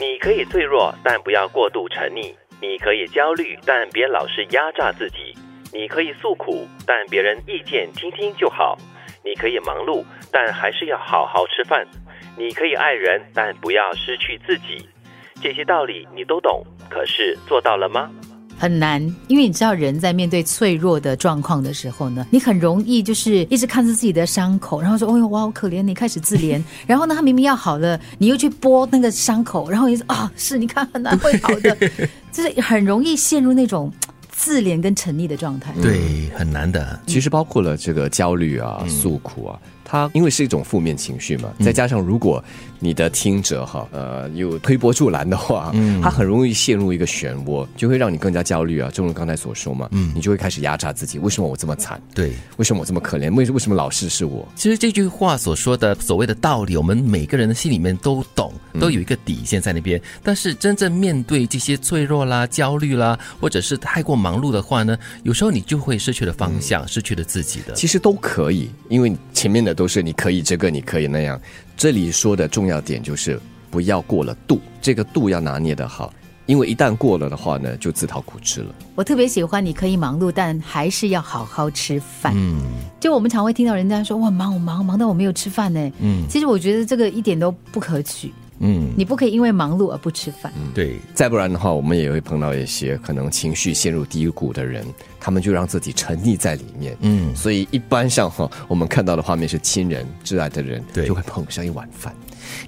你可以脆弱，但不要过度沉溺；你可以焦虑，但别老是压榨自己；你可以诉苦，但别人意见听听就好；你可以忙碌，但还是要好好吃饭；你可以爱人，但不要失去自己。这些道理你都懂，可是做到了吗？很难，因为你知道人在面对脆弱的状况的时候呢，你很容易就是一直看着自己的伤口，然后说：“哎呦，我好可怜。”你开始自怜，然后呢，他明明要好了，你又去拨那个伤口，然后你说：“啊，是，你看很难会好的。”就是很容易陷入那种自怜跟沉溺的状态。对，很难的。其实包括了这个焦虑啊、诉苦啊，它因为是一种负面情绪嘛，再加上如果你的听者哈呃有推波助澜的话，嗯，他很容易陷入一个漩涡，就会让你更加焦虑啊。正如刚才所说嘛，嗯，你就会开始压榨自己，为什么我这么惨？对，为什么我这么可怜？为为什么老是是我？其实这句话所说的所谓的道理，我们每个人的心里面都懂，都有一个底线在那边。但是真正面对这些脆弱啦、焦虑啦，或者是太过忙碌的话呢，有时候你就会失去了方向，失去了自己的。其实都可以，因为前面的都是你可以这个，你可以那样。这里说的重要点就是不要过了度，这个度要拿捏的好，因为一旦过了的话呢，就自讨苦吃了。我特别喜欢你可以忙碌，但还是要好好吃饭。嗯，就我们常会听到人家说哇忙我忙忙到我没有吃饭呢。嗯，其实我觉得这个一点都不可取。嗯，你不可以因为忙碌而不吃饭。对，再不然的话，我们也会碰到一些可能情绪陷入低谷的人，他们就让自己沉溺在里面。嗯，所以一般上哈，我们看到的画面是亲人、挚爱的人，对，就会捧上一碗饭。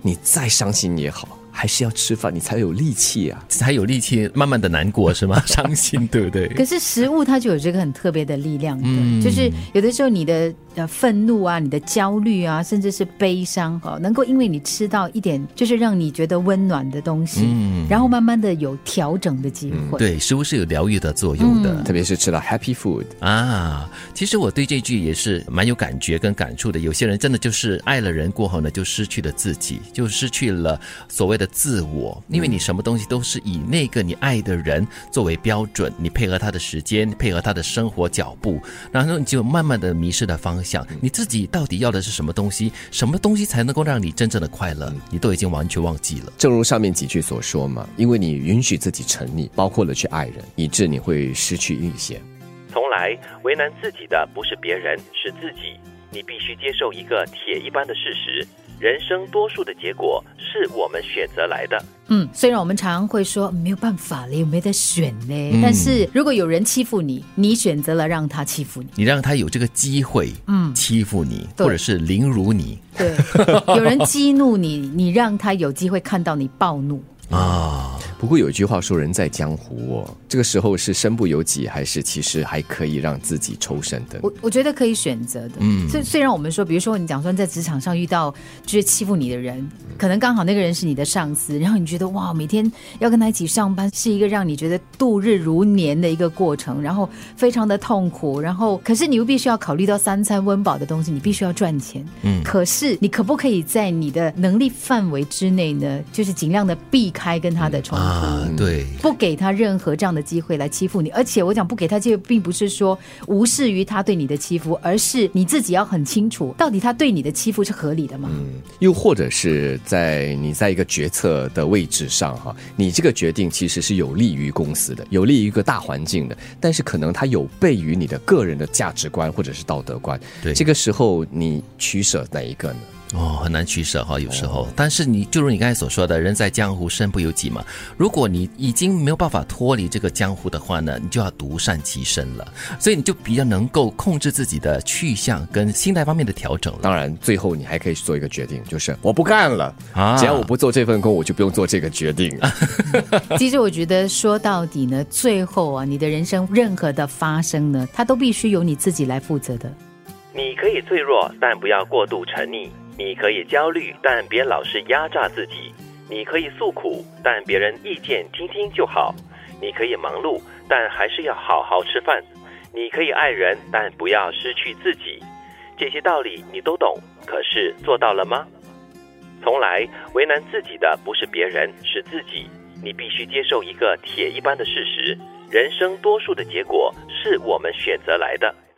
你再伤心也好。还是要吃饭，你才有力气啊，才有力气慢慢的难过是吗？伤心对不对？可是食物它就有这个很特别的力量，嗯，就是有的时候你的呃愤怒啊、你的焦虑啊，甚至是悲伤哈，能够因为你吃到一点就是让你觉得温暖的东西，嗯，然后慢慢的有调整的机会。对，食物是有疗愈的作用的，特别是吃到 happy food 啊。其实我对这句也是蛮有感觉跟感触的。有些人真的就是爱了人过后呢，就失去了自己，就失去了所谓的。自我，因为你什么东西都是以那个你爱的人作为标准，你配合他的时间，配合他的生活脚步，然后你就慢慢的迷失了方向。你自己到底要的是什么东西？什么东西才能够让你真正的快乐？你都已经完全忘记了。正如上面几句所说嘛，因为你允许自己沉溺，包括了去爱人，以致你会失去一些。从来为难自己的不是别人，是自己。你必须接受一个铁一般的事实。人生多数的结果是我们选择来的。嗯，虽然我们常会说没有办法了，有没得选呢？但是如果有人欺负你，你选择了让他欺负你，你让他有这个机会，嗯，欺负你，或者是凌辱你。对，有人激怒你，你让他有机会看到你暴怒。啊。不过有一句话说：“人在江湖哦，这个时候是身不由己，还是其实还可以让自己抽身的？”我我觉得可以选择的。嗯，虽虽然我们说，比如说你讲说在职场上遇到就是欺负你的人，可能刚好那个人是你的上司，然后你觉得哇，每天要跟他一起上班是一个让你觉得度日如年的一个过程，然后非常的痛苦，然后可是你又必须要考虑到三餐温饱的东西，你必须要赚钱。嗯，可是你可不可以在你的能力范围之内呢？就是尽量的避开跟他的冲突。啊，对，不给他任何这样的机会来欺负你，而且我讲不给他机会，并不是说无视于他对你的欺负，而是你自己要很清楚，到底他对你的欺负是合理的吗？嗯，又或者是在你在一个决策的位置上哈，你这个决定其实是有利于公司的，有利于一个大环境的，但是可能它有悖于你的个人的价值观或者是道德观，对，这个时候你取舍哪一个呢？哦，很难取舍哈，有时候。但是你就如你刚才所说的，人在江湖身不由己嘛。如果你已经没有办法脱离这个江湖的话呢，你就要独善其身了。所以你就比较能够控制自己的去向跟心态方面的调整了。当然，最后你还可以做一个决定，就是我不干了啊！只要我不做这份工，我就不用做这个决定。其实我觉得说到底呢，最后啊，你的人生任何的发生呢，它都必须由你自己来负责的。你可以脆弱，但不要过度沉溺。你可以焦虑，但别老是压榨自己；你可以诉苦，但别人意见听听就好；你可以忙碌，但还是要好好吃饭；你可以爱人，但不要失去自己。这些道理你都懂，可是做到了吗？从来为难自己的不是别人，是自己。你必须接受一个铁一般的事实：人生多数的结果是我们选择来的。